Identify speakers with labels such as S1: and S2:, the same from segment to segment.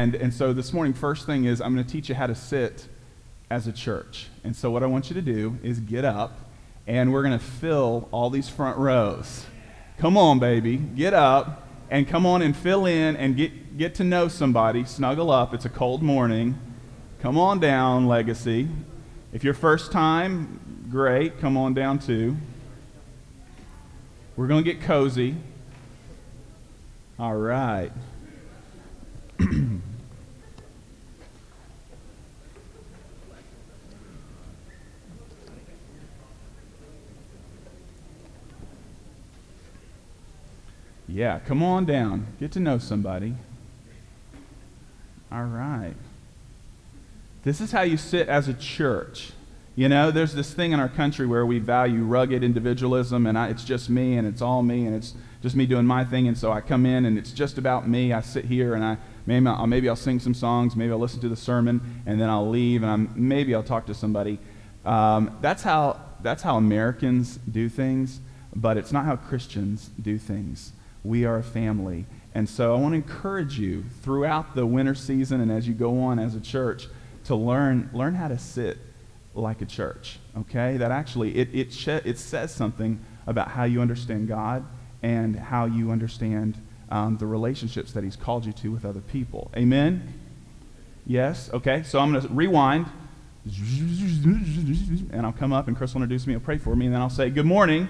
S1: And, and so this morning, first thing is I'm going to teach you how to sit as a church. And so what I want you to do is get up, and we're going to fill all these front rows. Come on, baby. Get up and come on and fill in and get, get to know somebody. Snuggle up. It's a cold morning. Come on down, Legacy. If you're first time, great. Come on down too. We're going to get cozy. All right. yeah, come on down. Get to know somebody. All right. This is how you sit as a church. You know, there's this thing in our country where we value rugged individualism, and I, it's just me, and it's all me, and it's just me doing my thing. And so I come in, and it's just about me. I sit here, and I maybe I'll, maybe I'll sing some songs, maybe I'll listen to the sermon, and then I'll leave, and I'm, maybe I'll talk to somebody. Um, that's how that's how Americans do things, but it's not how Christians do things. We are a family, and so I want to encourage you throughout the winter season and as you go on as a church to learn learn how to sit like a church, okay? That actually, it, it, it says something about how you understand God and how you understand um, the relationships that He's called you to with other people. Amen? Yes? Okay, so I'm going to rewind. And I'll come up and Chris will introduce me. He'll pray for me. And then I'll say, Good morning.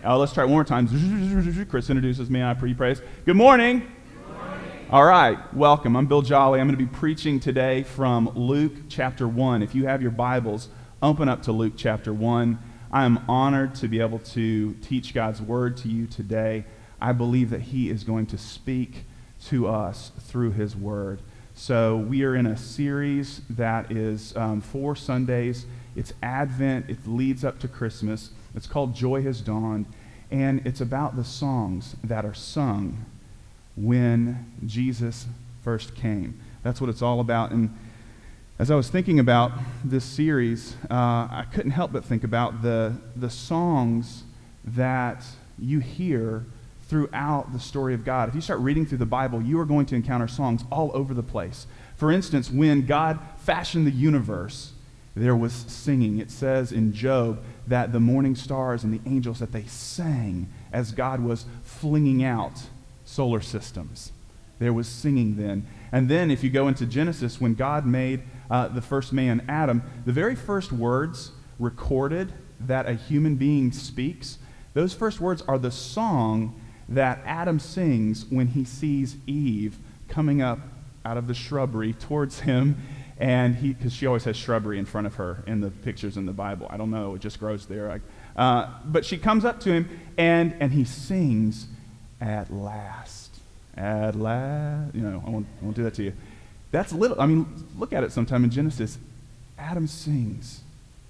S1: Good morning. Oh, let's try it one more time. Chris introduces me. I pre praise. Good morning. All right, welcome. I'm Bill Jolly. I'm going to be preaching today from Luke chapter 1. If you have your Bibles, open up to Luke chapter 1. I am honored to be able to teach God's word to you today. I believe that He is going to speak to us through His word. So, we are in a series that is um, four Sundays. It's Advent, it leads up to Christmas. It's called Joy Has Dawned, and it's about the songs that are sung when Jesus first came. That's what it's all about. And as I was thinking about this series, uh, I couldn't help but think about the, the songs that you hear throughout the story of God. If you start reading through the Bible, you are going to encounter songs all over the place. For instance, when God fashioned the universe, there was singing. It says in Job that the morning stars and the angels that they sang as God was flinging out solar systems. There was singing then. And then, if you go into Genesis, when God made uh, the first man, Adam, the very first words recorded that a human being speaks, those first words are the song that Adam sings when he sees Eve coming up out of the shrubbery towards him. And he, because she always has shrubbery in front of her in the pictures in the Bible. I don't know, it just grows there. Uh, but she comes up to him and, and he sings at last. At last. You know, I won't, I won't do that to you. That's little. I mean, look at it sometime in Genesis. Adam sings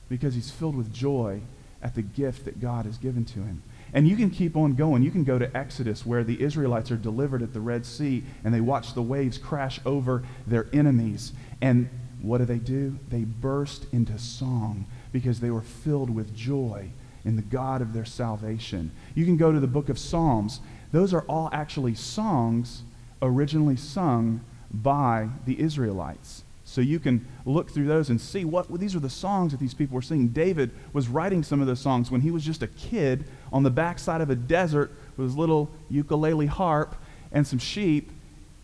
S1: because he's filled with joy at the gift that God has given to him. And you can keep on going. You can go to Exodus where the Israelites are delivered at the Red Sea and they watch the waves crash over their enemies. And what do they do? They burst into song because they were filled with joy in the God of their salvation. You can go to the book of Psalms those are all actually songs originally sung by the Israelites. So you can look through those and see what well, these are the songs that these people were singing. David was writing some of those songs when he was just a kid on the backside of a desert with his little ukulele harp and some sheep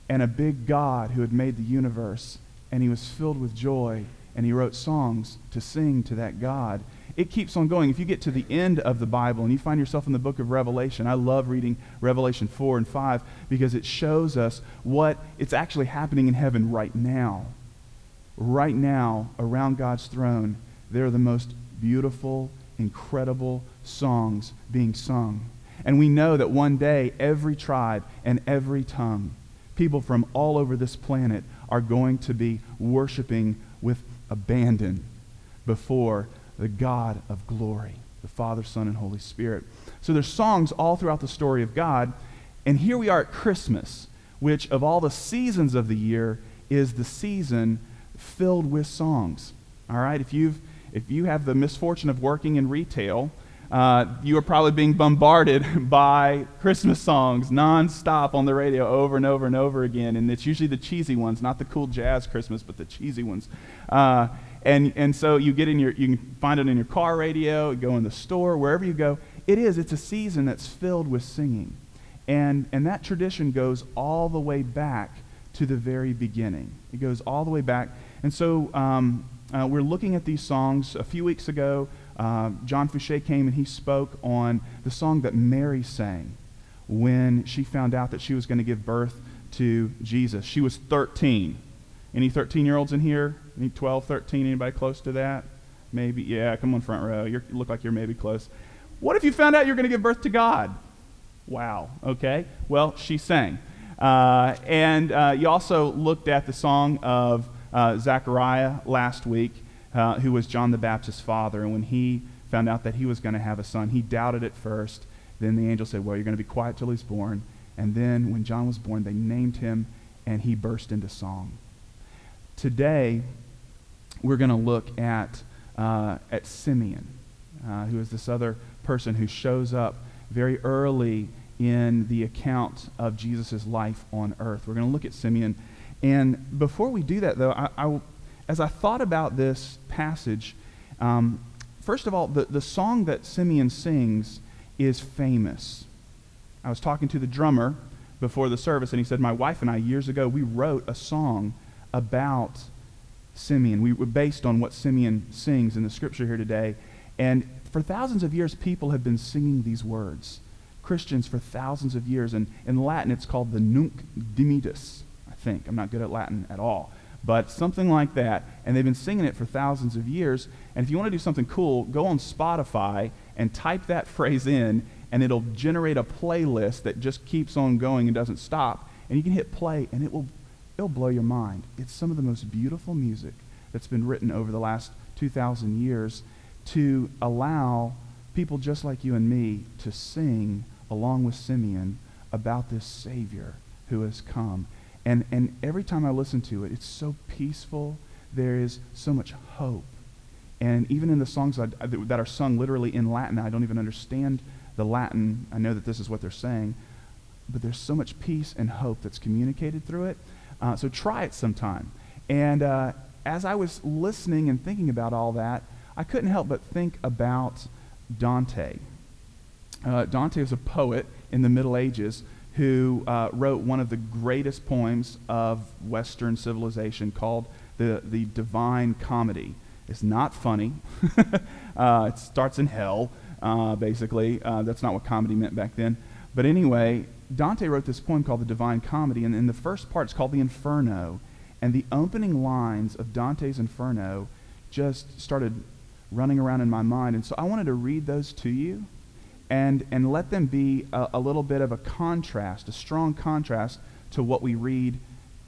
S1: and a big God who had made the universe. And he was filled with joy and he wrote songs to sing to that God it keeps on going. If you get to the end of the Bible and you find yourself in the book of Revelation, I love reading Revelation 4 and 5 because it shows us what it's actually happening in heaven right now. Right now, around God's throne, there are the most beautiful, incredible songs being sung. And we know that one day, every tribe and every tongue, people from all over this planet, are going to be worshiping with abandon before the God of glory, the Father, Son, and Holy Spirit. So there's songs all throughout the story of God. And here we are at Christmas, which of all the seasons of the year is the season filled with songs. All right, if you've if you have the misfortune of working in retail, uh, you are probably being bombarded by Christmas songs nonstop on the radio over and over and over again. And it's usually the cheesy ones, not the cool jazz Christmas, but the cheesy ones. Uh, and, and so you get in your, you can find it in your car radio, go in the store, wherever you go. It is, it's a season that's filled with singing. And, and that tradition goes all the way back to the very beginning. It goes all the way back. And so um, uh, we're looking at these songs. A few weeks ago, uh, John Fouché came and he spoke on the song that Mary sang when she found out that she was going to give birth to Jesus. She was 13. Any 13 year olds in here? Any 12, 13? Anybody close to that? Maybe. Yeah, come on, front row. you look like you're maybe close. What if you found out you're going to give birth to God? Wow. Okay. Well, she sang. Uh, and uh, you also looked at the song of uh, Zechariah last week, uh, who was John the Baptist's father. And when he found out that he was going to have a son, he doubted at first. Then the angel said, Well, you're going to be quiet till he's born. And then when John was born, they named him, and he burst into song. Today, we're going to look at, uh, at Simeon, uh, who is this other person who shows up very early in the account of Jesus' life on earth. We're going to look at Simeon. And before we do that, though, I, I as I thought about this passage, um, first of all, the, the song that Simeon sings is famous. I was talking to the drummer before the service, and he said, My wife and I, years ago, we wrote a song about Simeon. We were based on what Simeon sings in the scripture here today. And for thousands of years, people have been singing these words. Christians for thousands of years. And in Latin, it's called the Nunc Dimittis, think. I'm not good at Latin at all but something like that. And they've been singing it for thousands of years. And if you want to do something cool, go on Spotify and type that phrase in, and it'll generate a playlist that just keeps on going and doesn't stop. And you can hit play, and it will it'll blow your mind. It's some of the most beautiful music that's been written over the last 2,000 years to allow people just like you and me to sing along with Simeon about this Savior who has come. And, and every time I listen to it, it's so peaceful. There is so much hope. And even in the songs that, that are sung literally in Latin, I don't even understand the Latin. I know that this is what they're saying. But there's so much peace and hope that's communicated through it. Uh, so try it sometime. And uh, as I was listening and thinking about all that, I couldn't help but think about Dante. Uh, Dante was a poet in the Middle Ages who uh, wrote one of the greatest poems of Western civilization called the, the Divine Comedy. It's not funny. uh, it starts in hell, uh, basically. Uh, that's not what comedy meant back then. But anyway, Dante wrote this poem called the Divine Comedy, and in the first part, it's called the Inferno. And the opening lines of Dante's Inferno just started running around in my mind. And so I wanted to read those to you and, and let them be a, a little bit of a contrast, a strong contrast to what we read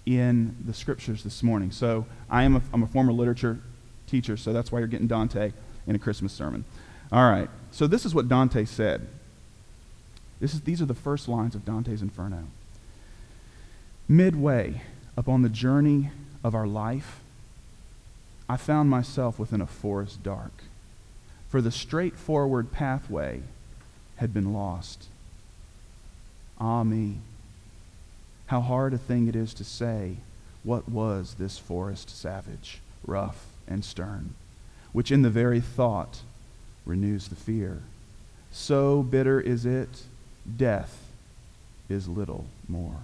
S1: in the scriptures this morning. So I am a, I'm a former literature teacher, so that's why you're getting Dante in a Christmas sermon. All right. So this is what Dante said. This is, these are the first lines of Dante's Inferno. Midway upon the journey of our life, I found myself within a forest dark. For the straightforward pathway had been lost. Ah, me. How hard a thing it is to say, what was this forest savage, rough and stern, which in the very thought renews the fear. So bitter is it, death is little more.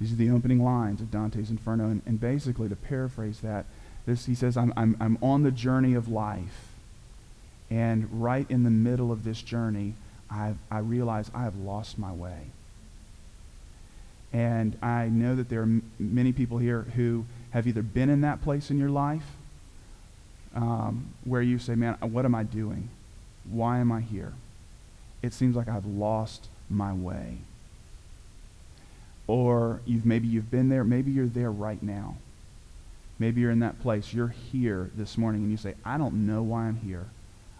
S1: These are the opening lines of Dante's Inferno. And, and basically, to paraphrase that, this, he says, I'm, I'm, I'm on the journey of life. And right in the middle of this journey, I've, I realize I have lost my way. And I know that there are m- many people here who have either been in that place in your life um, where you say, man, what am I doing? Why am I here? It seems like I've lost my way. Or you've, maybe you've been there. Maybe you're there right now. Maybe you're in that place. You're here this morning and you say, I don't know why I'm here.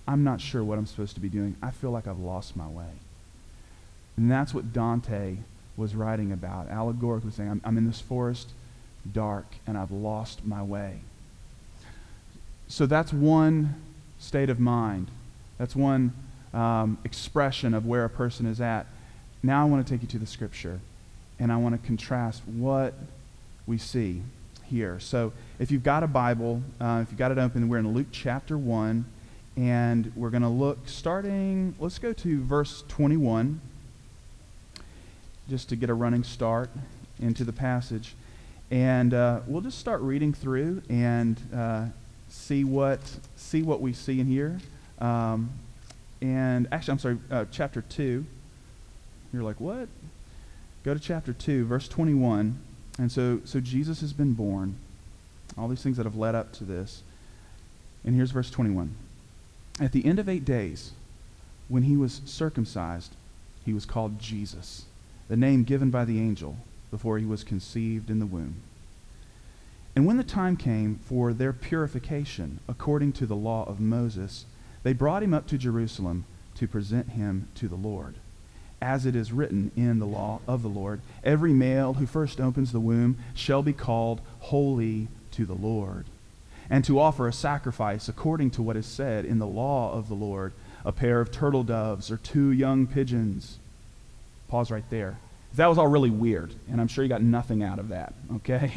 S1: I'm not sure what I'm supposed to be doing. I feel like I've lost my way. And that's what Dante was writing about, allegorically saying, I'm, I'm in this forest, dark, and I've lost my way. So that's one state of mind That's one um, expression of where a person is at. Now I want to take you to the scripture, and I want to contrast what we see here. So if you've got a Bible, uh, if you've got it open, we're in Luke chapter 1, and we're going to look starting, let's go to verse 21, just to get a running start into the passage. And uh, we'll just start reading through and uh, see what see what we see in here. Um, and actually, I'm sorry, uh, chapter two. You're like, what? Go to chapter two, verse 21. And so, so Jesus has been born. All these things that have led up to this. And here's verse 21. At the end of eight days, when he was circumcised, he was called Jesus, the name given by the angel before he was conceived in the womb. And when the time came for their purification, according to the law of Moses, they brought him up to Jerusalem to present him to the Lord. As it is written in the law of the Lord, every male who first opens the womb shall be called holy to the Lord. And to offer a sacrifice according to what is said in the law of the Lord, a pair of turtle doves or two young pigeons. Pause right there. That was all really weird, and I'm sure you got nothing out of that, okay?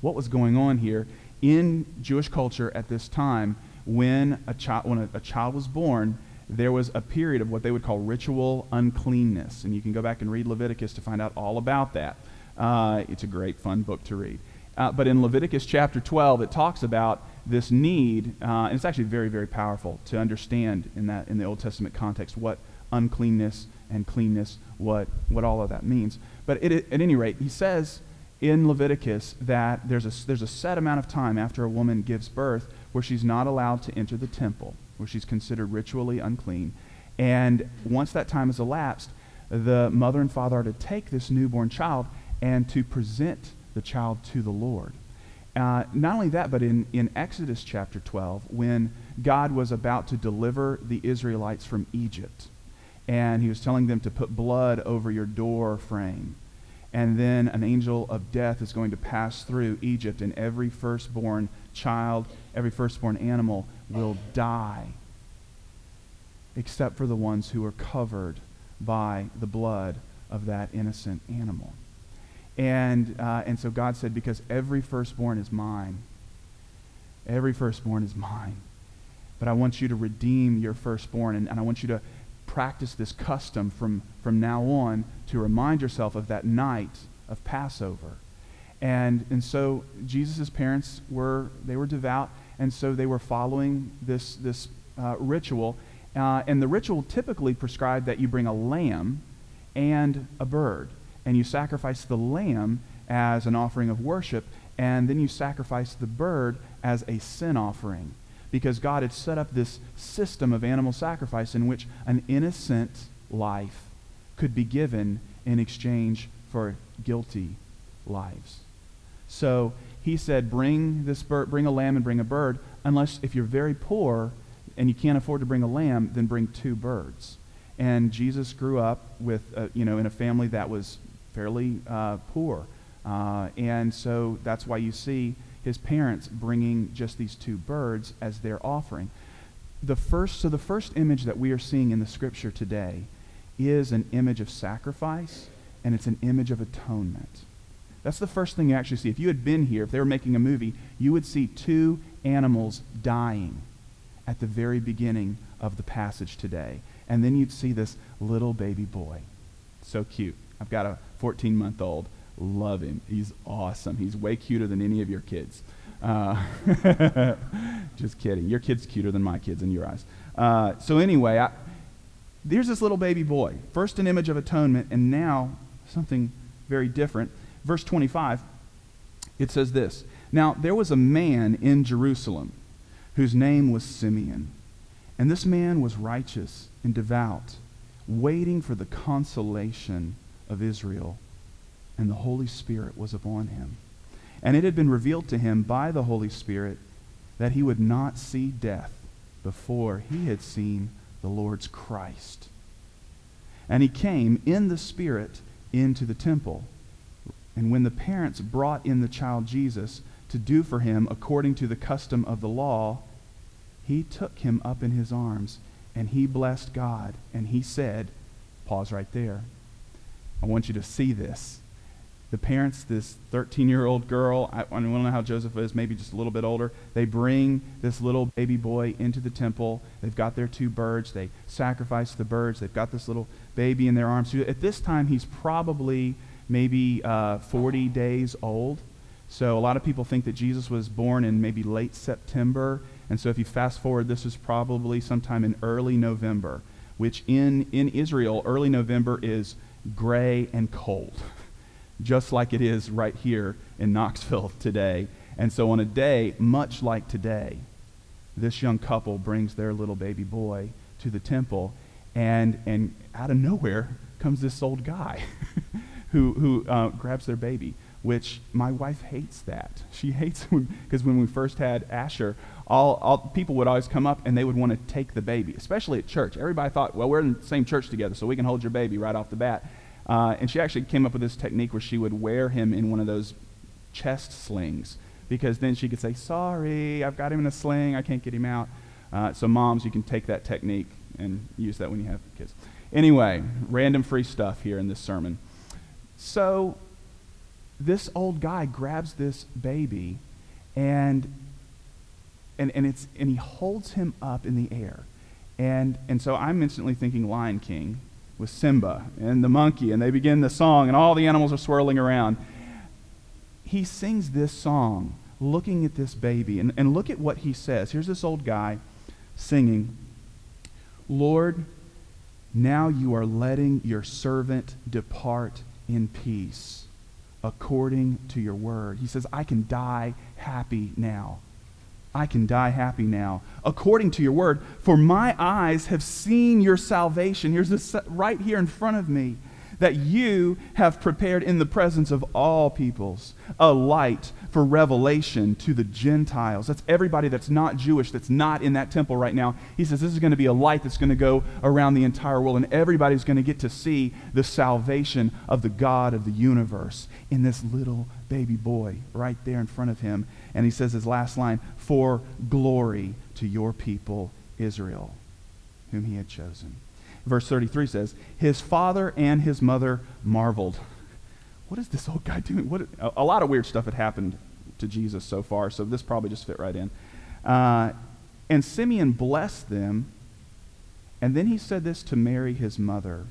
S1: what was going on here in Jewish culture at this time when a, child, when a, a child was born, there was a period of what they would call ritual uncleanness. And you can go back and read Leviticus to find out all about that. Uh, it's a great, fun book to read. Uh, but in Leviticus chapter 12, it talks about this need, uh, and it's actually very, very powerful to understand in that in the Old Testament context what uncleanness and cleanness, what what all of that means. But it, at any rate, he says in Leviticus that there's a, there's a set amount of time after a woman gives birth where she's not allowed to enter the temple, where she's considered ritually unclean. And once that time has elapsed, the mother and father are to take this newborn child and to present the child to the Lord. Uh, not only that, but in, in Exodus chapter 12, when God was about to deliver the Israelites from Egypt, and he was telling them to put blood over your door frame and then an angel of death is going to pass through Egypt, and every firstborn child, every firstborn animal will die, except for the ones who are covered by the blood of that innocent animal. And, uh, and so God said, Because every firstborn is mine, every firstborn is mine. But I want you to redeem your firstborn, and, and I want you to practice this custom from, from now on to remind yourself of that night of Passover. And, and so Jesus' parents were, they were devout, and so they were following this, this uh, ritual. Uh, and the ritual typically prescribed that you bring a lamb and a bird. And you sacrifice the lamb as an offering of worship, and then you sacrifice the bird as a sin offering because God had set up this system of animal sacrifice in which an innocent life could be given in exchange for guilty lives. So he said, bring this bird, bring a lamb and bring a bird, unless if you're very poor and you can't afford to bring a lamb, then bring two birds. And Jesus grew up with, uh, you know, in a family that was fairly uh, poor. Uh, and so that's why you see his parents bringing just these two birds as their offering. The first, so the first image that we are seeing in the scripture today is an image of sacrifice and it's an image of atonement. That's the first thing you actually see. If you had been here, if they were making a movie, you would see two animals dying at the very beginning of the passage today. And then you'd see this little baby boy. So cute. I've got a 14 month old Love him. He's awesome. He's way cuter than any of your kids. Uh, just kidding. Your kid's cuter than my kids in your eyes. Uh, so, anyway, I, there's this little baby boy. First, an image of atonement, and now something very different. Verse 25, it says this Now, there was a man in Jerusalem whose name was Simeon. And this man was righteous and devout, waiting for the consolation of Israel and the Holy Spirit was upon him. And it had been revealed to him by the Holy Spirit that he would not see death before he had seen the Lord's Christ. And he came in the Spirit into the temple. And when the parents brought in the child Jesus to do for him according to the custom of the law, he took him up in his arms and he blessed God, and he said, pause right there. I want you to see this. The parents, this 13 year old girl, I, I don't know how Joseph is, maybe just a little bit older, they bring this little baby boy into the temple. They've got their two birds. They sacrifice the birds. They've got this little baby in their arms. At this time, he's probably maybe uh, 40 days old. So a lot of people think that Jesus was born in maybe late September. And so if you fast forward, this is probably sometime in early November, which in, in Israel, early November is gray and cold, just like it is right here in Knoxville today. And so on a day much like today, this young couple brings their little baby boy to the temple, and, and out of nowhere comes this old guy who, who uh, grabs their baby, which my wife hates that. She hates because when, we first had Asher, all, all people would always come up and they would want to take the baby, especially at church. Everybody thought, well, we're in the same church together, so we can hold your baby right off the bat. Uh, and she actually came up with this technique where she would wear him in one of those chest slings because then she could say, sorry, I've got him in a sling, I can't get him out. Uh, so, moms, you can take that technique and use that when you have kids. Anyway, random free stuff here in this sermon. So, this old guy grabs this baby and and, and it's and he holds him up in the air. And and so I'm instantly thinking Lion King with Simba and the monkey, and they begin the song, and all the animals are swirling around. He sings this song looking at this baby, and, and look at what he says. Here's this old guy singing, Lord, now you are letting your servant depart in peace according to your word. He says, I can die happy now. I can die happy now, according to your word. For my eyes have seen your salvation. Here's this right here in front of me that you have prepared in the presence of all peoples a light for revelation to the Gentiles. That's everybody that's not Jewish, that's not in that temple right now. He says this is going to be a light that's going to go around the entire world, and everybody's going to get to see the salvation of the God of the universe in this little baby boy right there in front of him. And he says his last line, for glory to your people, Israel, whom he had chosen. Verse 33 says, His father and his mother marveled. What is this old guy doing? What, a, lot of weird stuff had happened to Jesus so far, so this probably just fit right in. Uh, and Simeon blessed them, and then he said this to Mary, his mother.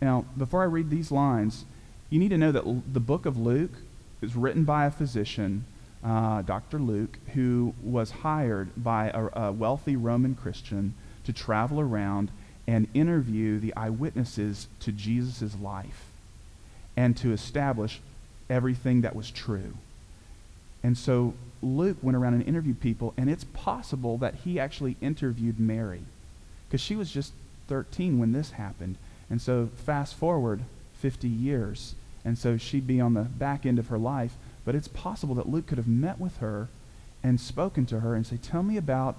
S1: Now, before I read these lines, you need to know that the book of Luke is written by a physician, uh, Dr. Luke, who was hired by a, a wealthy Roman Christian to travel around and interview the eyewitnesses to Jesus' life and to establish everything that was true. And so Luke went around and interviewed people, and it's possible that he actually interviewed Mary because she was just 13 when this happened. And so fast forward 50 years, and so she'd be on the back end of her life. But it's possible that Luke could have met with her and spoken to her and say, "Tell me about,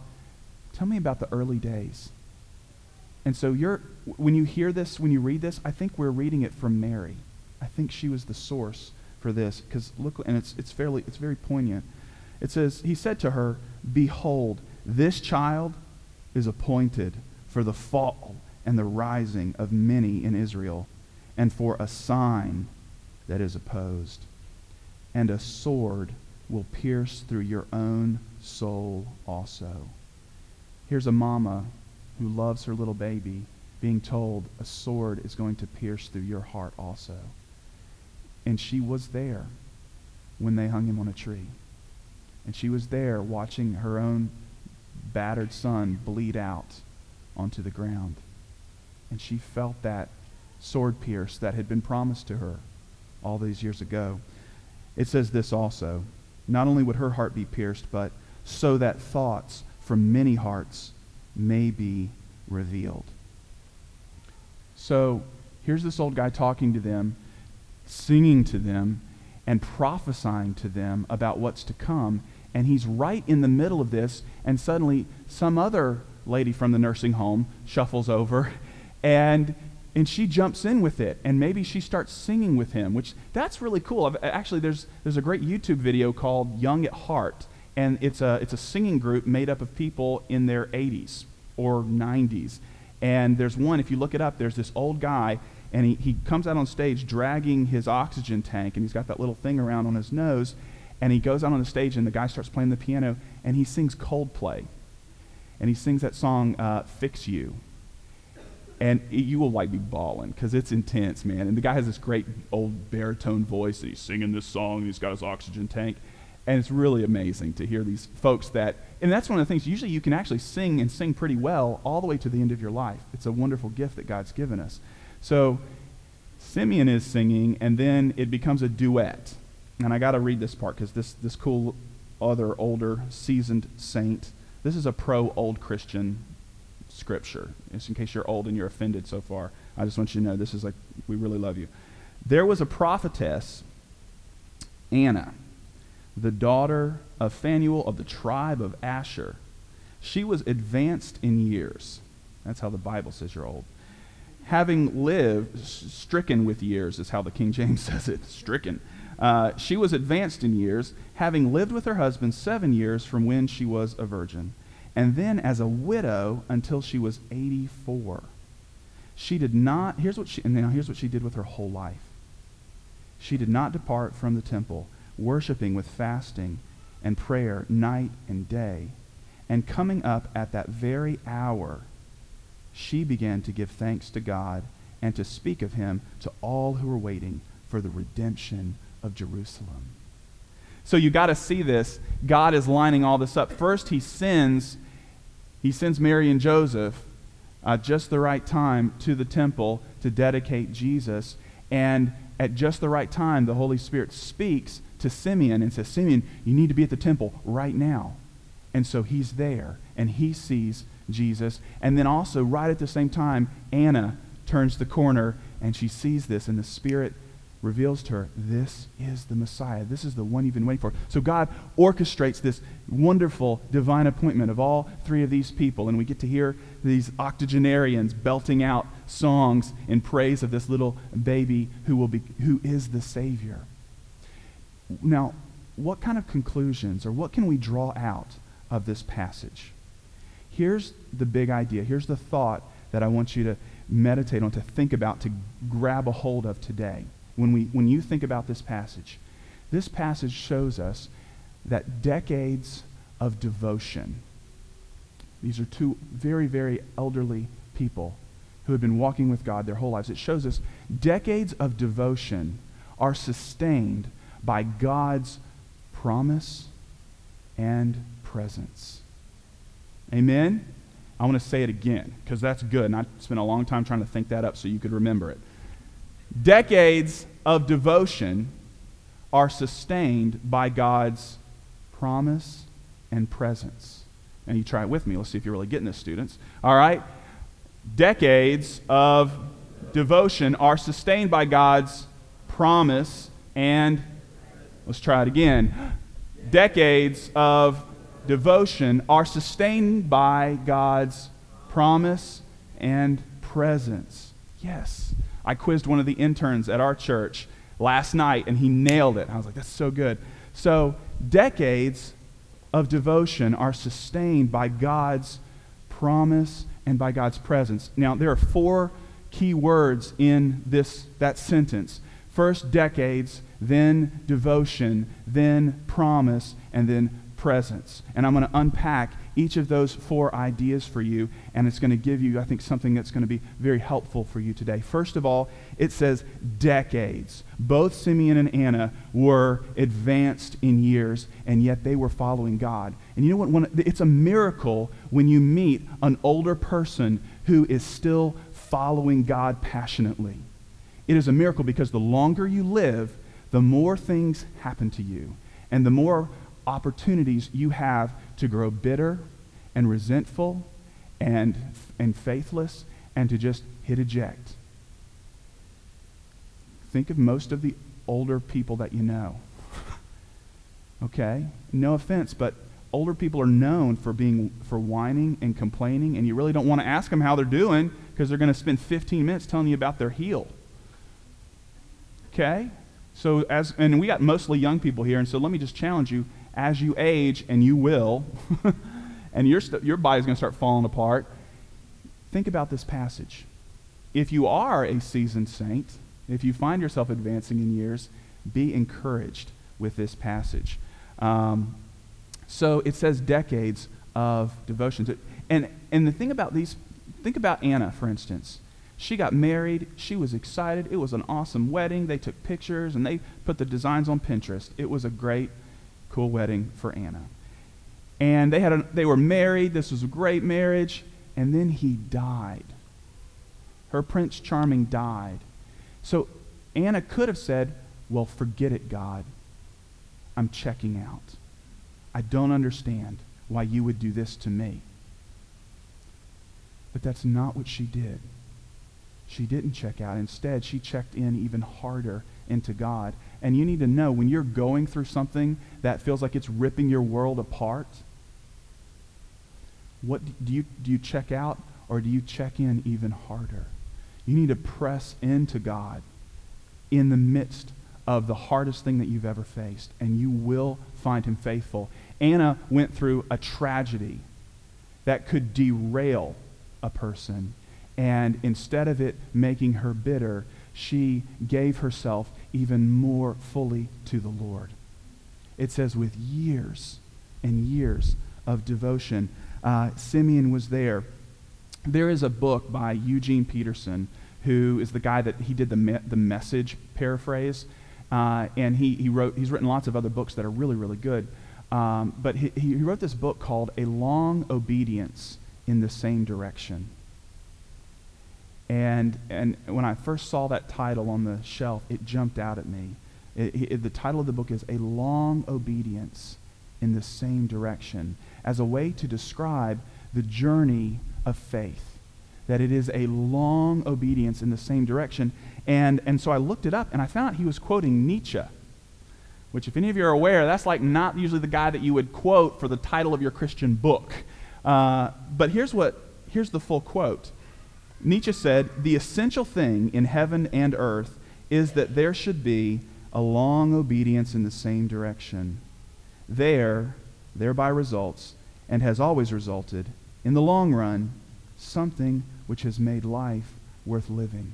S1: tell me about the early days." And so you're, when you hear this, when you read this, I think we're reading it from Mary. I think she was the source for this because look, and it's, it's fairly, it's very poignant. It says, he said to her, behold, this child is appointed for the fall and the rising of many in Israel and for a sign that is opposed. And a sword will pierce through your own soul also. Here's a mama who loves her little baby being told a sword is going to pierce through your heart also. And she was there when they hung him on a tree. And she was there watching her own battered son bleed out onto the ground. And she felt that sword pierce that had been promised to her all these years ago. It says this also not only would her heart be pierced, but so that thoughts from many hearts may be revealed. So here's this old guy talking to them, singing to them, and prophesying to them about what's to come. And he's right in the middle of this, and suddenly some other lady from the nursing home shuffles over and and she jumps in with it and maybe she starts singing with him which that's really cool I've, actually there's there's a great youtube video called young at heart and it's a, it's a singing group made up of people in their 80s or 90s. And there's one, if you look it up, there's this old guy, and he, he comes out on stage dragging his oxygen tank, and he's got that little thing around on his nose. And he goes out on the stage, and the guy starts playing the piano, and he sings Coldplay. And he sings that song, uh, Fix You. And you will like be bawling because it's intense, man. And the guy has this great old baritone voice, and he's singing this song, and he's got his oxygen tank. And it's really amazing to hear these folks that, and that's one of the things, usually you can actually sing and sing pretty well all the way to the end of your life. It's a wonderful gift that God's given us. So Simeon is singing, and then it becomes a duet. And I got to read this part because this, this cool other older seasoned saint, this is a pro old Christian scripture. Just in case you're old and you're offended so far, I just want you to know this is like, we really love you. There was a prophetess, Anna the daughter of Phanuel of the tribe of Asher. She was advanced in years. That's how the Bible says you're old. Having lived, stricken with years is how the King James says it, stricken. Uh, she was advanced in years, having lived with her husband seven years from when she was a virgin, and then as a widow until she was 84. She did not, here's what she, and now here's what she did with her whole life. She did not depart from the temple worshiping with fasting and prayer night and day. And coming up at that very hour, she began to give thanks to God and to speak of him to all who were waiting for the redemption of Jerusalem. So you got to see this. God is lining all this up. First, he sends, he sends Mary and Joseph uh, just the right time to the temple to dedicate Jesus. And at just the right time, the Holy Spirit speaks to Simeon and says, Simeon, you need to be at the temple right now. And so he's there and he sees Jesus. And then also, right at the same time, Anna turns the corner and she sees this, and the Spirit reveals to her, This is the Messiah. This is the one you've been waiting for. So God orchestrates this wonderful divine appointment of all three of these people, and we get to hear these octogenarians belting out songs in praise of this little baby who, will be, who is the Savior. Now, what kind of conclusions or what can we draw out of this passage? Here's the big idea. Here's the thought that I want you to meditate on, to think about, to grab a hold of today. When, we, when you think about this passage, this passage shows us that decades of devotion, these are two very, very elderly people who have been walking with God their whole lives. It shows us decades of devotion are sustained by God's promise and presence. Amen? I want to say it again because that's good. And I spent a long time trying to think that up so you could remember it. Decades of devotion are sustained by God's promise and presence. And you try it with me. Let's see if you're really getting this, students. All right? Decades of devotion are sustained by God's promise and Let's try it again. Decades of devotion are sustained by God's promise and presence. Yes. I quizzed one of the interns at our church last night, and he nailed it. I was like, that's so good. So, decades of devotion are sustained by God's promise and by God's presence. Now, there are four key words in this, that sentence. First, decades then devotion, then promise, and then presence. And I'm going to unpack each of those four ideas for you, and it's going to give you, I think, something that's going to be very helpful for you today. First of all, it says decades. Both Simeon and Anna were advanced in years, and yet they were following God. And you know what? When, it's a miracle when you meet an older person who is still following God passionately. It is a miracle because the longer you live, the more things happen to you and the more opportunities you have to grow bitter and resentful and, and faithless and to just hit eject. Think of most of the older people that you know. okay? No offense, but older people are known for being for whining and complaining and you really don't want to ask them how they're doing because they're going to spend 15 minutes telling you about their heel. Okay? So as and we got mostly young people here, and so let me just challenge you: as you age, and you will, and your st- your body's going to start falling apart. think about this passage. If you are a seasoned saint, if you find yourself advancing in years, be encouraged with this passage. Um, so it says decades of devotion. And, and the thing about these, think about Anna, for instance. She got married. She was excited. It was an awesome wedding. They took pictures and they put the designs on Pinterest. It was a great, cool wedding for Anna. And they, had a, they were married. This was a great marriage. And then he died. Her Prince Charming died. So Anna could have said, Well, forget it, God. I'm checking out. I don't understand why you would do this to me. But that's not what she did. She didn't check out. Instead, she checked in even harder into God. And you need to know when you're going through something that feels like it's ripping your world apart, what do you do you check out or do you check in even harder? You need to press into God in the midst of the hardest thing that you've ever faced, and you will find him faithful. Anna went through a tragedy that could derail a person, and instead of it making her bitter, she gave herself even more fully to the Lord. It says, with years and years of devotion, uh, Simeon was there. There is a book by Eugene Peterson, who is the guy that he did the, me- the message paraphrase. Uh, and he, he wrote, he's written lots of other books that are really, really good. Um, but he, he wrote this book called A Long Obedience in the Same Direction. And, and when I first saw that title on the shelf, it jumped out at me. It, it, the title of the book is A Long Obedience in the Same Direction, as a way to describe the journey of faith. That it is a long obedience in the same direction. And, and so I looked it up and I found he was quoting Nietzsche, which, if any of you are aware, that's like not usually the guy that you would quote for the title of your Christian book. Uh, but here's, what, here's the full quote Nietzsche said, The essential thing in heaven and earth is that there should be a long obedience in the same direction. There, thereby results, and has always resulted, in the long run, something which has made life worth living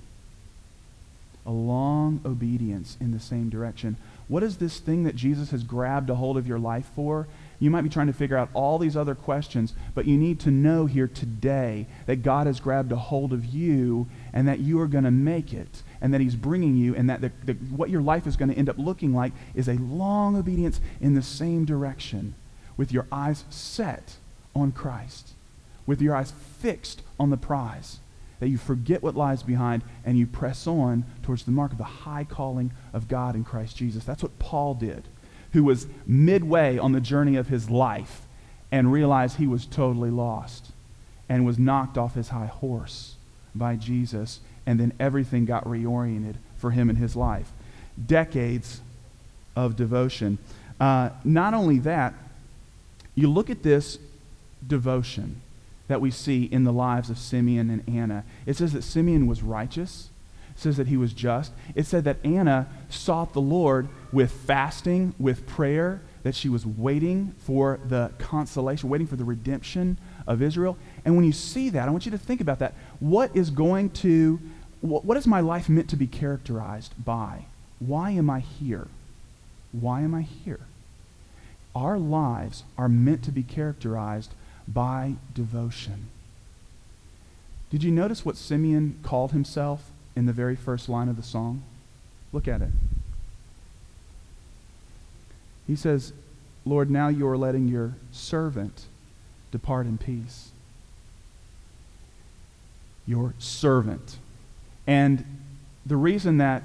S1: a long obedience in the same direction. What is this thing that Jesus has grabbed a hold of your life for? You might be trying to figure out all these other questions, but you need to know here today that God has grabbed a hold of you and that you are going to make it and that he's bringing you and that the, the, what your life is going to end up looking like is a long obedience in the same direction with your eyes set on Christ, with your eyes fixed on the prize that you forget what lies behind and you press on towards the mark of the high calling of God in Christ Jesus. That's what Paul did, who was midway on the journey of his life and realized he was totally lost and was knocked off his high horse by Jesus, and then everything got reoriented for him in his life. Decades of devotion. Uh, not only that, you look at this devotion that we see in the lives of Simeon and Anna. It says that Simeon was righteous. It says that he was just. It said that Anna sought the Lord with fasting, with prayer, that she was waiting for the consolation, waiting for the redemption of Israel. And when you see that, I want you to think about that. What is going to, what is my life meant to be characterized by? Why am I here? Why am I here? Our lives are meant to be characterized by devotion. Did you notice what Simeon called himself in the very first line of the song? Look at it. He says, Lord, now you are letting your servant depart in peace. Your servant. And the reason that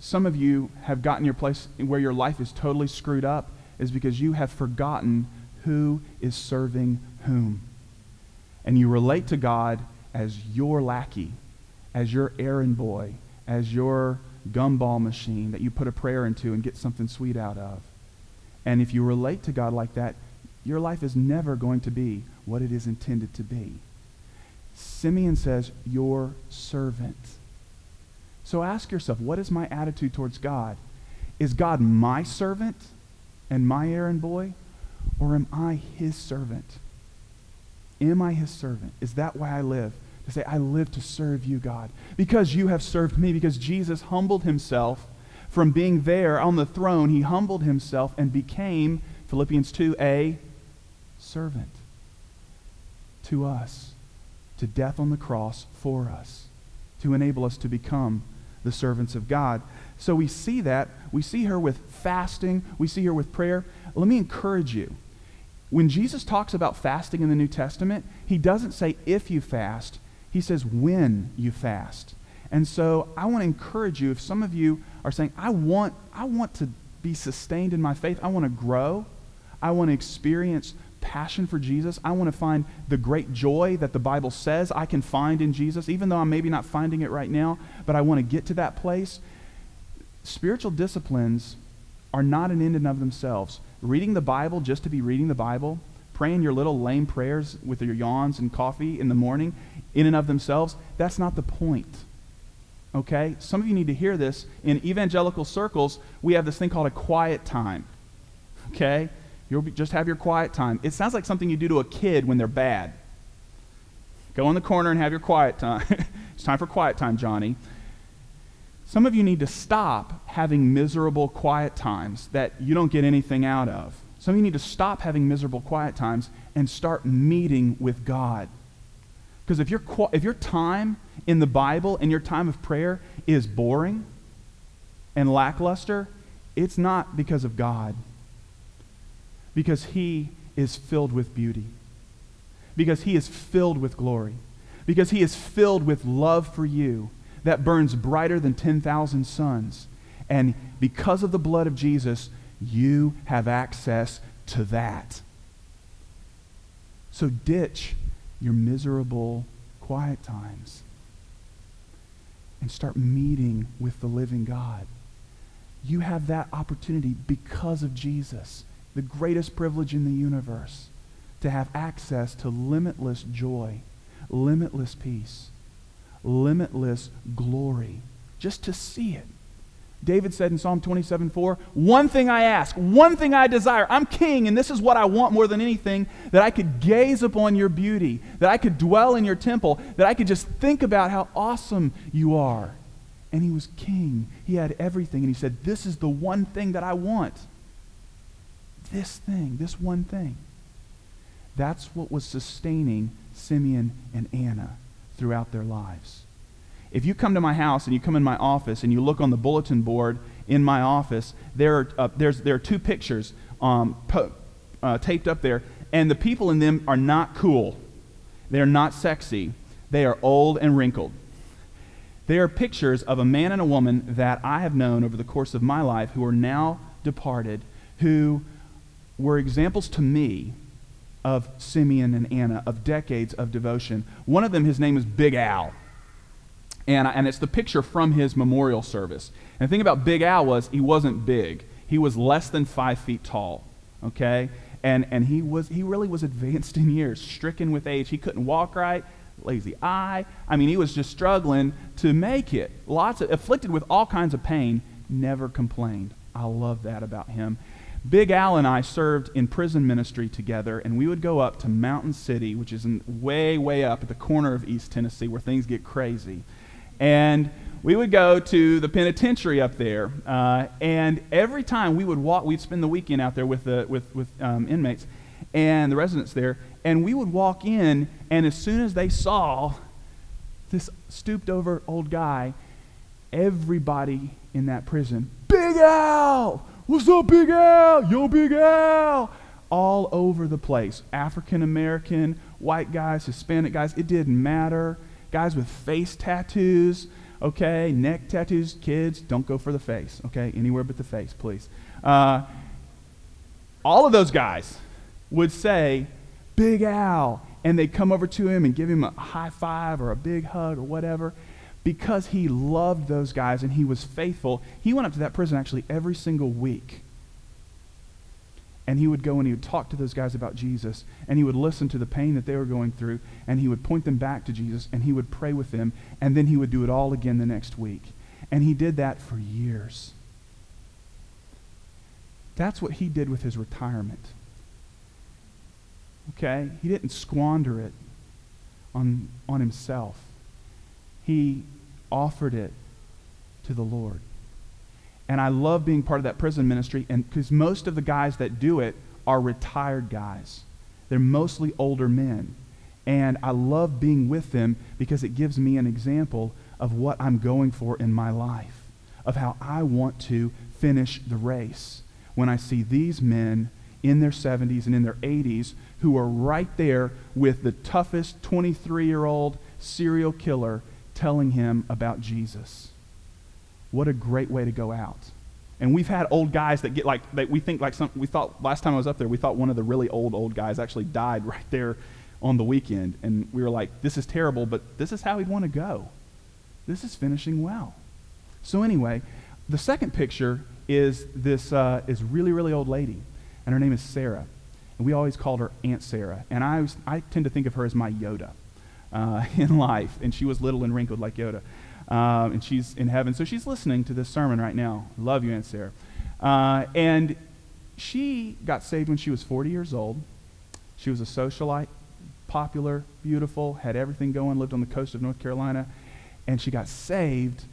S1: some of you have gotten your place where your life is totally screwed up is because you have forgotten who is serving whom. And you relate to God as your lackey, as your errand boy, as your gumball machine that you put a prayer into and get something sweet out of. And if you relate to God like that, your life is never going to be what it is intended to be. Simeon says, Your servant. So ask yourself, what is my attitude towards God? Is God my servant and my errand boy? Or am I his servant? Am I his servant? Is that why I live? To say, I live to serve you, God, because you have served me, because Jesus humbled himself from being there on the throne. He humbled himself and became, Philippians 2, a servant to us, to death on the cross for us, to enable us to become the servants of God. So we see that. We see her with fasting. We see her with prayer. Let me encourage you. When Jesus talks about fasting in the New Testament, he doesn't say if you fast, he says when you fast. And so I want to encourage you if some of you are saying, I want, I want to be sustained in my faith, I want to grow, I want to experience passion for Jesus. I want to find the great joy that the Bible says I can find in Jesus, even though I'm maybe not finding it right now, but I want to get to that place. Spiritual disciplines are not an end in of themselves. Reading the Bible just to be reading the Bible, praying your little lame prayers with your yawns and coffee in the morning, in and of themselves, that's not the point. Okay? Some of you need to hear this. In evangelical circles, we have this thing called a quiet time. Okay? You'll be, just have your quiet time. It sounds like something you do to a kid when they're bad. Go in the corner and have your quiet time. it's time for quiet time, Johnny. Some of you need to stop having miserable quiet times that you don't get anything out of. Some of you need to stop having miserable quiet times and start meeting with God. Because if your, if your time in the Bible and your time of prayer is boring and lackluster, it's not because of God because he is filled with beauty, because he is filled with glory, because he is filled with love for you that burns brighter than 10,000 suns. And because of the blood of Jesus, you have access to that. So ditch your miserable quiet times and start meeting with the living God. You have that opportunity because of Jesus the greatest privilege in the universe to have access to limitless joy, limitless peace, limitless glory, just to see it. David said in Psalm 27 4, One thing I ask, one thing I desire. I'm king, and this is what I want more than anything that I could gaze upon your beauty, that I could dwell in your temple, that I could just think about how awesome you are. And he was king. He had everything. And he said, This is the one thing that I want this thing, this one thing. That's what was sustaining Simeon and Anna throughout their lives. If you come to my house and you come in my office and you look on the bulletin board in my office, there are, uh, there are two pictures um, po- uh, taped up there, and the people in them are not cool. They are not sexy. They are old and wrinkled. They are pictures of a man and a woman that I have known over the course of my life who are now departed, who were examples to me of Simeon and Anna, of decades of devotion. One of them, his name is Big Al. And, and it's the picture from his memorial service. And the thing about Big Al was he wasn't big. He was less than five feet tall. Okay? And, and he, was, he really was advanced in years, stricken with age. He couldn't walk right, lazy eye. I mean, he was just struggling to make it. Lots of, afflicted with all kinds of pain, never complained. I love that about him. Big Al and I served in prison ministry together, and we would go up to Mountain City, which is in, way, way up at the corner of East Tennessee where things get crazy. And we would go to the penitentiary up there, uh, and every time we would walk, we'd spend the weekend out there with, the, with, with um, inmates and the residents there, and we would walk in, and as soon as they saw this stooped over old guy, everybody in that prison, Big Al! What's up, Big Al? Yo, Big Al! All over the place. African American, white guys, Hispanic guys. It didn't matter. Guys with face tattoos, okay? Neck tattoos. Kids, don't go for the face, okay? Anywhere but the face, please. Uh, all of those guys would say, Big Al. And they'd come over to him and give him a high five or a big hug or whatever because he loved those guys and he was faithful, he went up to that prison actually every single week. And he would go and he would talk to those guys about Jesus, and he would listen to the pain that they were going through, and he would point them back to Jesus, and he would pray with them, and then he would do it all again the next week. And he did that for years. That's what he did with his retirement. Okay? He didn't squander it on, on himself. He offered it to the Lord. And I love being part of that prison ministry, and because most of the guys that do it are retired guys. They're mostly older men. And I love being with them because it gives me an example of what I'm going for in my life, of how I want to finish the race. When I see these men in their 70s and in their 80s who are right there with the toughest 23 year old serial killer telling him about Jesus. What a great way to go out. And we've had old guys that get like that we think like some we thought last time I was up there we thought one of the really old old guys actually died right there on the weekend and we were like this is terrible but this is how he'd want to go. This is finishing well. So anyway, the second picture is this uh, is really really old lady and her name is Sarah. And we always called her Aunt Sarah. And I, was, I tend to think of her as my Yoda uh, in life. And she was little and wrinkled like Yoda. Um, and she's in heaven. So she's listening to this sermon right now. Love you, Aunt Sarah. Uh, and she got saved when she was 40 years old. She was a socialite, popular, beautiful, had everything going, lived on the coast of North Carolina. And she got saved,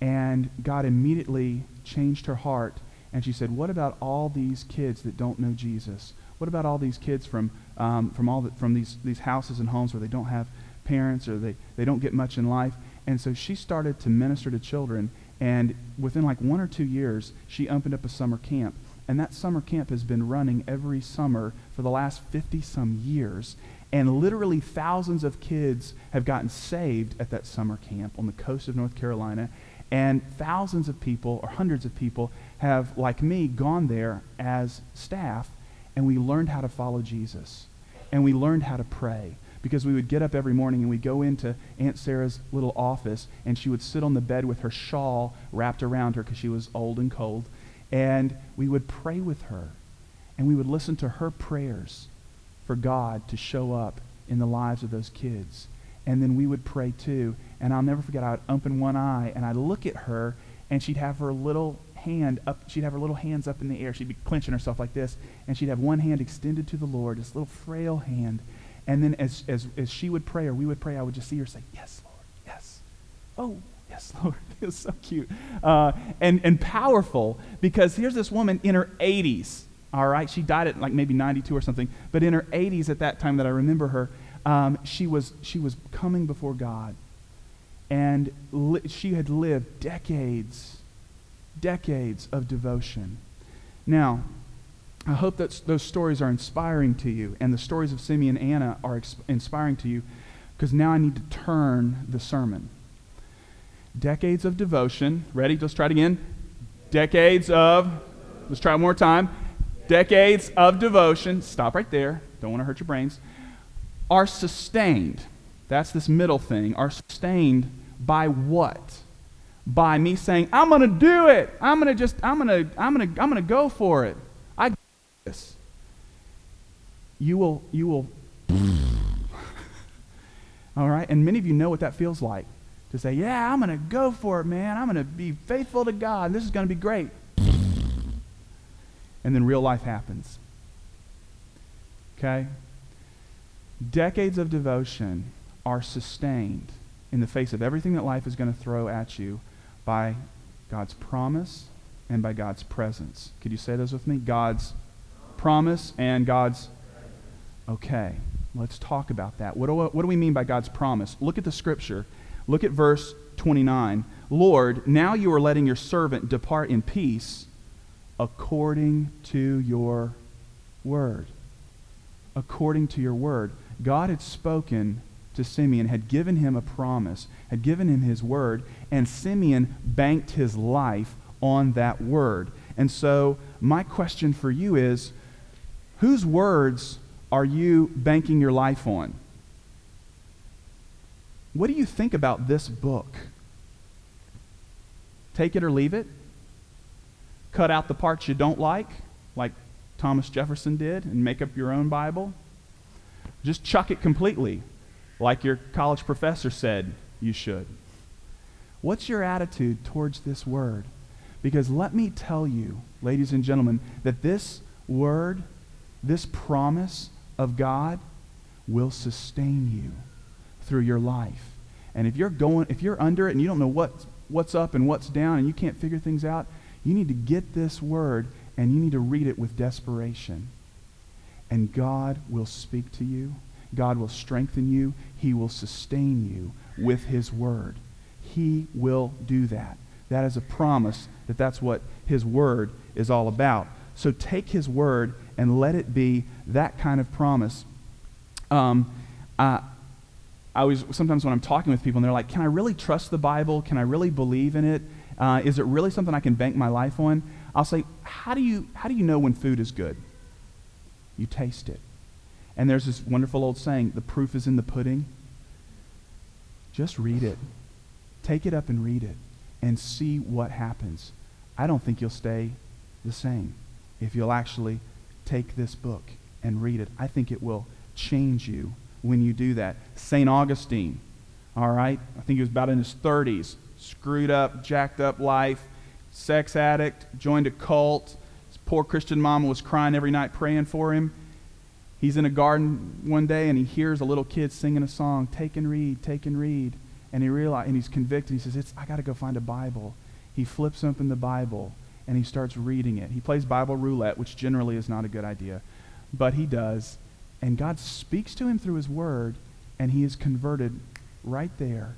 S1: and God immediately changed her heart and she said, What about all these kids that don't know Jesus? What about all these kids from, um, from, all the, from these, these houses and homes where they don't have parents or they, they don't get much in life? And so she started to minister to children. And within like one or two years, she opened up a summer camp. And that summer camp has been running every summer for the last 50 some years. And literally thousands of kids have gotten saved at that summer camp on the coast of North Carolina. And thousands of people, or hundreds of people, have, like me, gone there as staff, and we learned how to follow Jesus. And we learned how to pray. Because we would get up every morning and we'd go into Aunt Sarah's little office, and she would sit on the bed with her shawl wrapped around her because she was old and cold. And we would pray with her. And we would listen to her prayers for God to show up in the lives of those kids. And then we would pray too. And I'll never forget, I would open one eye and I'd look at her, and she'd have her little hand up, she'd have her little hands up in the air. She'd be clenching herself like this, and she'd have one hand extended to the Lord, this little frail hand. And then as, as, as she would pray or we would pray, I would just see her say, Yes, Lord, yes. Oh, yes, Lord. It was so cute. Uh, and, and powerful because here's this woman in her 80s, all right? She died at like maybe 92 or something, but in her 80s at that time that I remember her, um, she, was, she was coming before God and li- she had lived decades, decades of devotion. Now, I hope that those stories are inspiring to you, and the stories of Simeon and Anna are inspiring to you, because now I need to turn the sermon. Decades of devotion. Ready? Let's try it again. Decades of, let's try one more time. Decades of devotion. Stop right there. Don't want to hurt your brains. Are sustained that's this middle thing, are sustained by what? By me saying, I'm going to do it. I'm going to just, I'm going to, I'm going to, I'm going to go for it. This. You will, you will, all right? And many of you know what that feels like to say, yeah, I'm going to go for it, man. I'm going to be faithful to God. This is going to be great. And then real life happens. Okay? Decades of devotion are sustained in the face of everything that life is going to throw at you by God's promise and by God's presence. Could you say those with me? God's promise and God's. Okay, let's talk about that. What do, what do we mean by God's promise? Look at the scripture. Look at verse 29. Lord, now you are letting your servant depart in peace according to your word. According to your word. God had spoken to Simeon, had given him a promise, had given him his word, and Simeon banked his life on that word. And so, my question for you is whose words are you banking your life on? What do you think about this book? Take it or leave it? Cut out the parts you don't like, like Thomas Jefferson did, and make up your own Bible? Just chuck it completely like your college professor said you should. What's your attitude towards this word? Because let me tell you, ladies and gentlemen, that this word, this promise of God will sustain you through your life. And if you're going, if you're under it and you don't know what, what's up and what's down and you can't figure things out, you need to get this word and you need to read it with desperation. And God will speak to you. God will strengthen you. He will sustain you with his word. He will do that. That is a promise that that's what his word is all about. So take his word and let it be that kind of promise. Um, I, I always, sometimes when I'm talking with people and they're like, can I really trust the Bible? Can I really believe in it? Uh, is it really something I can bank my life on? I'll say, how do you, how do you know when food is good? You taste it. And there's this wonderful old saying, the proof is in the pudding. Just read it. Take it up and read it and see what happens. I don't think you'll stay the same if you'll actually take this book and read it. I think it will change you when you do that. St. Augustine, all right? I think he was about in his 30s, screwed up, jacked up life, sex addict, joined a cult. His poor Christian mama was crying every night praying for him. He's in a garden one day and he hears a little kid singing a song, Take and read, take and read. And he realizes, and he's convicted. He says, it's, I got to go find a Bible. He flips open the Bible and he starts reading it. He plays Bible roulette, which generally is not a good idea, but he does. And God speaks to him through his word, and he is converted right there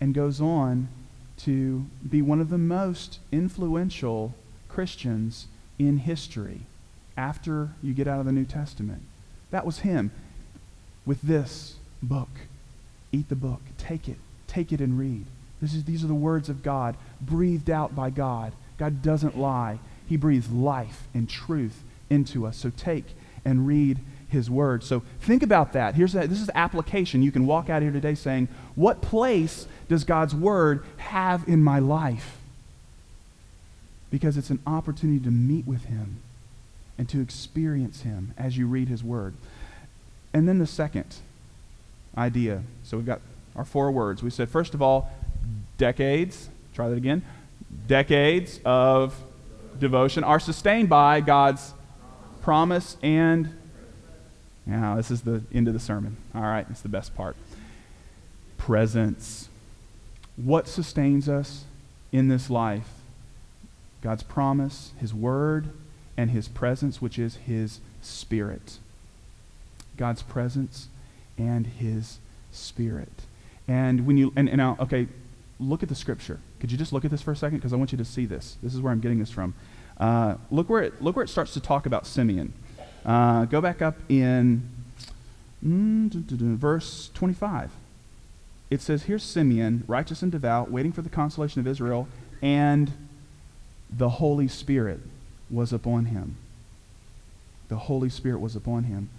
S1: and goes on to be one of the most influential Christians in history after you get out of the New Testament. That was him with this book. Eat the book. Take it. Take it and read. This is, these are the words of God, breathed out by God. God doesn't lie. He breathes life and truth into us. So take and read his word. So think about that. Here's that. This is application. You can walk out here today saying, What place does God's word have in my life? Because it's an opportunity to meet with him and to experience him as you read his word. And then the second idea. So we've got our four words. We said, first of all, decades. Try that again. Decades of devotion are sustained by God's promise and now, this is the end of the sermon. All right, it's the best part. Presence. What sustains us in this life? God's promise, His Word, and His presence, which is His Spirit. God's presence and His Spirit. And when you, and, and now, okay, look at the Scripture. Could you just look at this for a second? Because I want you to see this. This is where I'm getting this from. Uh, look, where it, look where it starts to talk about Simeon. Uh, go back up in mm, verse 25. It says, Here's Simeon, righteous and devout, waiting for the consolation of Israel, and the Holy Spirit was upon him. The Holy Spirit was upon him.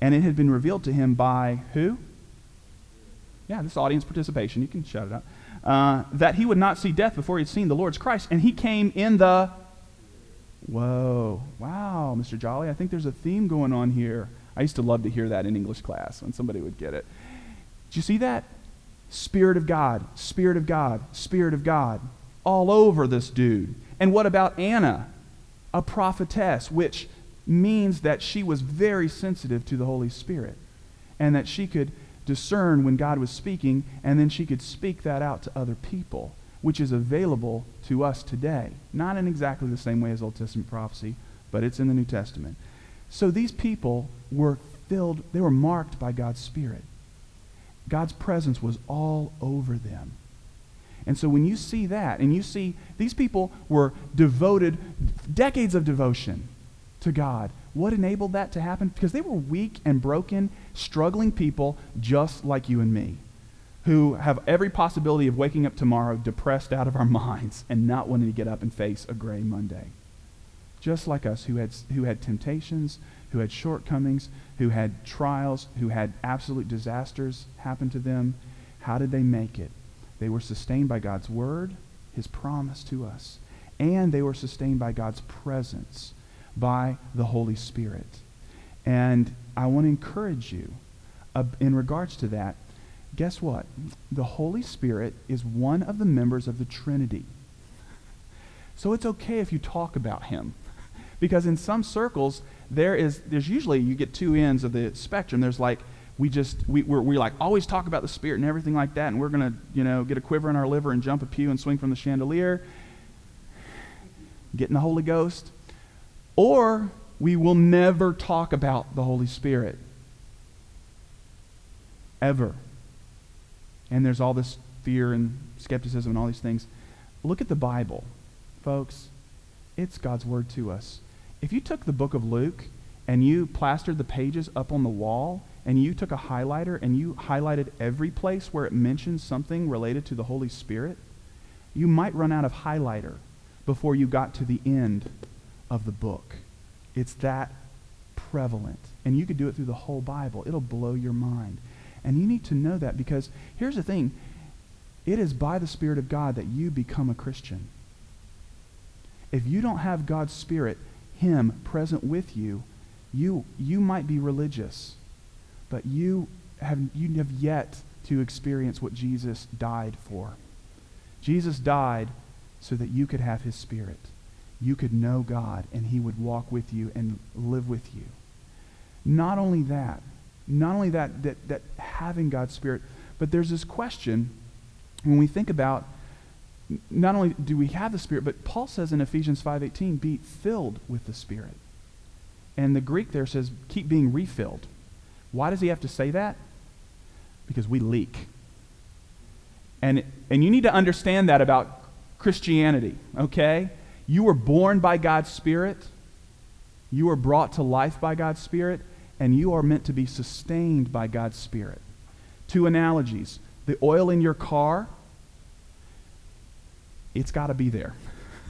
S1: And it had been revealed to him by who? Yeah, this audience participation. You can shout it out. Uh, that he would not see death before he had seen the Lord's Christ. And he came in the Whoa. Wow, Mr. Jolly, I think there's a theme going on here. I used to love to hear that in English class when somebody would get it. Did you see that? Spirit of God, Spirit of God, Spirit of God, all over this dude. And what about Anna, a prophetess, which means that she was very sensitive to the Holy Spirit and that she could discern when God was speaking and then she could speak that out to other people which is available to us today. Not in exactly the same way as Old Testament prophecy, but it's in the New Testament. So these people were filled, they were marked by God's Spirit. God's presence was all over them. And so when you see that, and you see these people were devoted, decades of devotion to God, what enabled that to happen? Because they were weak and broken, struggling people just like you and me who have every possibility of waking up tomorrow depressed out of our minds and not wanting to get up and face a gray Monday. Just like us, who had, who had temptations, who had shortcomings, who had trials, who had absolute disasters happen to them. How did they make it? They were sustained by God's word, his promise to us, and they were sustained by God's presence, by the Holy Spirit. And I want to encourage you uh, in regards to that guess what? The Holy Spirit is one of the members of the Trinity. So it's okay if you talk about him. Because in some circles, there is, there's usually, you get two ends of the spectrum. There's like, we just, we, we're, we like always talk about the Spirit and everything like that, and we're going to, you know, get a quiver in our liver and jump a pew and swing from the chandelier, get in the Holy Ghost. Or we will never talk about the Holy Spirit. Ever. And there's all this fear and skepticism and all these things. Look at the Bible, folks. It's God's word to us. If you took the book of Luke and you plastered the pages up on the wall and you took a highlighter and you highlighted every place where it mentions something related to the Holy Spirit, you might run out of highlighter before you got to the end of the book. It's that prevalent. And you could do it through the whole Bible. It'll blow your mind. And you need to know that because here's the thing it is by the Spirit of God that you become a Christian. If you don't have God's Spirit, Him, present with you, you, you might be religious, but you have, you have yet to experience what Jesus died for. Jesus died so that you could have His Spirit. You could know God, and He would walk with you and live with you. Not only that, not only that, that, that having God's Spirit, but there's this question when we think about not only do we have the Spirit, but Paul says in Ephesians 5.18, be filled with the Spirit. And the Greek there says, keep being refilled. Why does he have to say that? Because we leak. And, and you need to understand that about Christianity, okay? You were born by God's Spirit. You were brought to life by God's Spirit. And you are meant to be sustained by God's Spirit. Two analogies. The oil in your car, it's got to be there.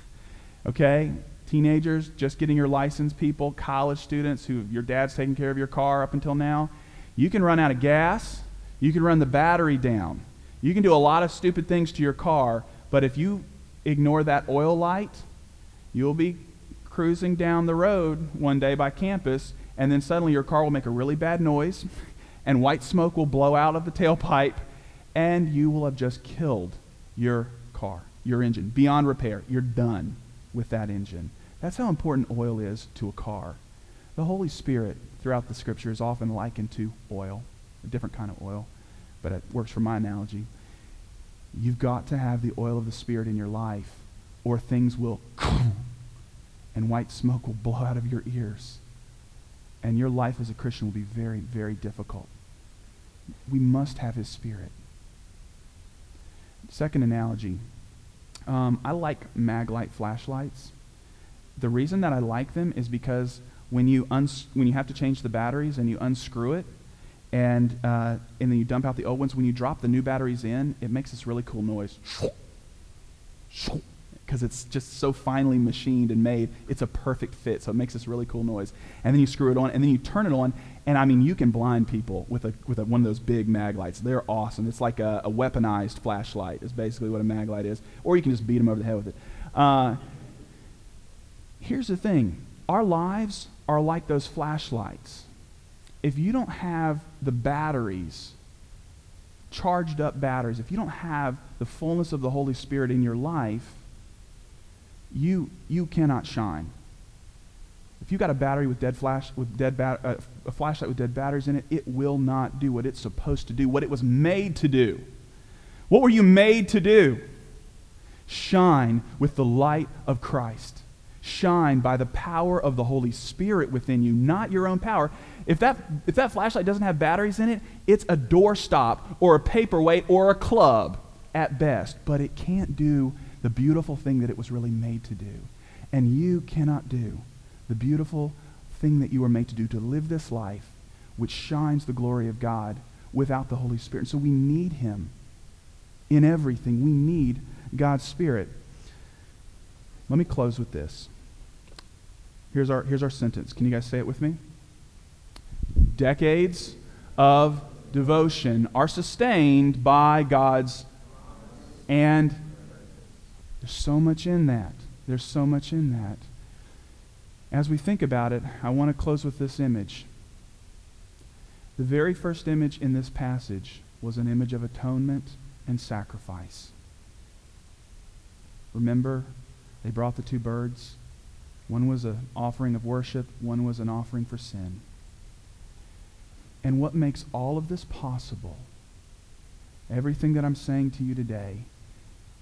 S1: okay? Teenagers, just getting your license, people, college students who your dad's taking care of your car up until now. You can run out of gas. You can run the battery down. You can do a lot of stupid things to your car, but if you ignore that oil light, you'll be cruising down the road one day by campus, and then suddenly your car will make a really bad noise, and white smoke will blow out of the tailpipe, and you will have just killed your car, your engine, beyond repair. You're done with that engine. That's how important oil is to a car. The Holy Spirit throughout the scripture is often likened to oil, a different kind of oil, but it works for my analogy. You've got to have the oil of the Spirit in your life, or things will and white smoke will blow out of your ears. And your life as a Christian will be very, very difficult. We must have His Spirit. Second analogy. Um, I like Maglite flashlights. The reason that I like them is because when you, uns- when you have to change the batteries and you unscrew it, and, uh, and then you dump out the old ones, when you drop the new batteries in, it makes this really cool noise. Because it's just so finely machined and made. It's a perfect fit, so it makes this really cool noise. And then you screw it on, and then you turn it on, and I mean, you can blind people with, a, with a, one of those big Maglites. They're awesome. It's like a, a, weaponized flashlight, is basically what a Maglite is. Or you can just beat them over the head with it. Uh, here's the thing our lives are like those flashlights. If you don't have the batteries, charged up batteries, if you don't have the fullness of the Holy Spirit in your life, you, you cannot shine. If you've got a battery with dead flash with dead bat, uh, a flashlight with dead batteries in it, it will not do what it's supposed to do, what it was made to do. What were you made to do? Shine with the light of Christ shine by the power of the Holy Spirit within you, not your own power. If that, if that flashlight doesn't have batteries in it, it's a doorstop or a paperweight or a club at best, but it can't do the beautiful thing that it was really made to do. And you cannot do the beautiful thing that you were made to do, to live this life which shines the glory of God without the Holy Spirit. So we need Him in everything. We need God's Spirit. Let me close with this. Here's our, here's our sentence. Can you guys say it with me? Decades of devotion are sustained by God's. And there's so much in that. There's so much in that. As we think about it, I want to close with this image. The very first image in this passage was an image of atonement and sacrifice. Remember, they brought the two birds. One was an offering of worship, one was an offering for sin. And what makes all of this possible, everything that I'm saying to you today,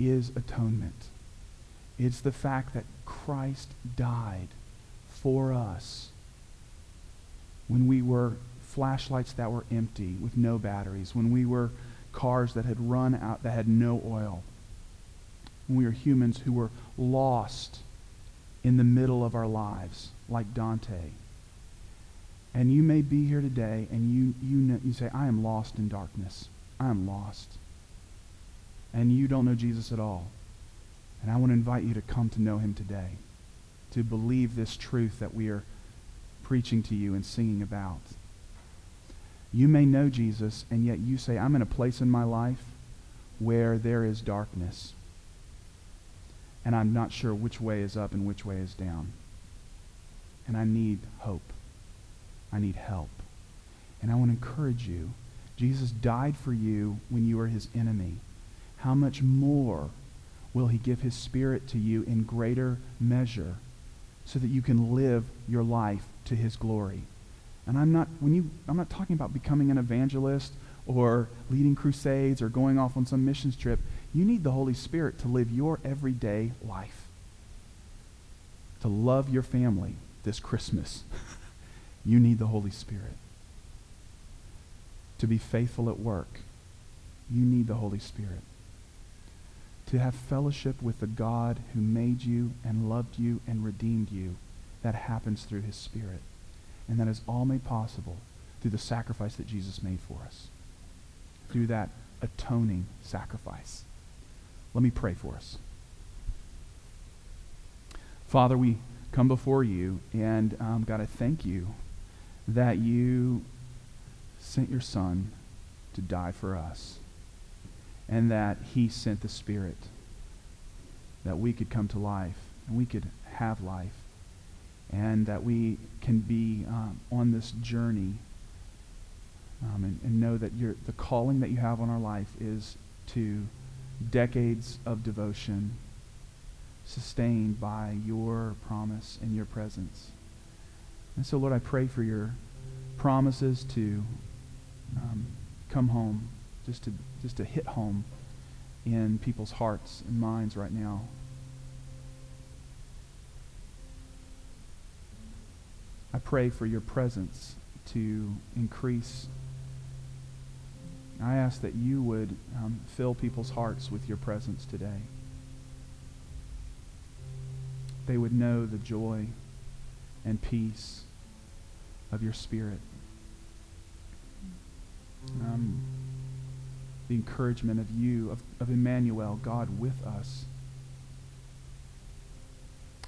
S1: is atonement. It's the fact that Christ died for us when we were flashlights that were empty with no batteries, when we were cars that had run out, that had no oil, when we were humans who were lost in the middle of our lives, like Dante. And you may be here today and you, you, know, you say, I am lost in darkness. I am lost. And you don't know Jesus at all. And I want to invite you to come to know him today, to believe this truth that we are preaching to you and singing about. You may know Jesus, and yet you say, I'm in a place in my life where there is darkness. And I'm not sure which way is up and which way is down. And I need hope. I need help. And I want to encourage you. Jesus died for you when you were his enemy. How much more will he give his spirit to you in greater measure so that you can live your life to his glory. And I'm not when you I'm not talking about becoming an evangelist or leading crusades or going off on some missions trip. You need the Holy Spirit to live your everyday life. To love your family this Christmas. you need the Holy Spirit. To be faithful at work. You need the Holy Spirit to have fellowship with the God who made you and loved you and redeemed you, that happens through his Spirit. And that is all made possible through the sacrifice that Jesus made for us, through that atoning sacrifice. Let me pray for us. Father, we come before you, and um, God, I thank you that you sent your Son to die for us and that he sent the Spirit that we could come to life and we could have life and that we can be um, on this journey um, and, and, know that the calling that you have on our life is to decades of devotion sustained by your promise and your presence. And so, Lord, I pray for your promises to um, come home just to, just to hit home in people's hearts and minds right now. I pray for your presence to increase. I ask that you would um, fill people's hearts with your presence today. They would know the joy and peace of your spirit. Um, the encouragement of you, of, of Emmanuel, God with us.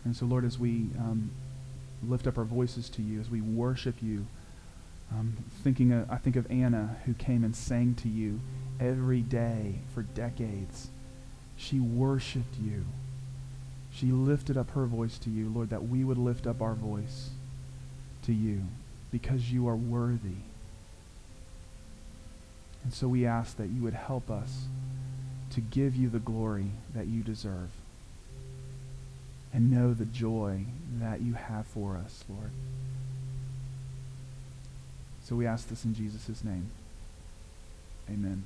S1: And so, Lord, as we um, lift up our voices to you, as we worship you, um, thinking, of, I think of Anna who came and sang to you every day for decades. She worshiped you. She lifted up her voice to you, Lord, that we would lift up our voice to you because you are worthy. And so we ask that you would help us to give you the glory that you deserve and know the joy that you have for us, Lord. So we ask this in Jesus' name. Amen.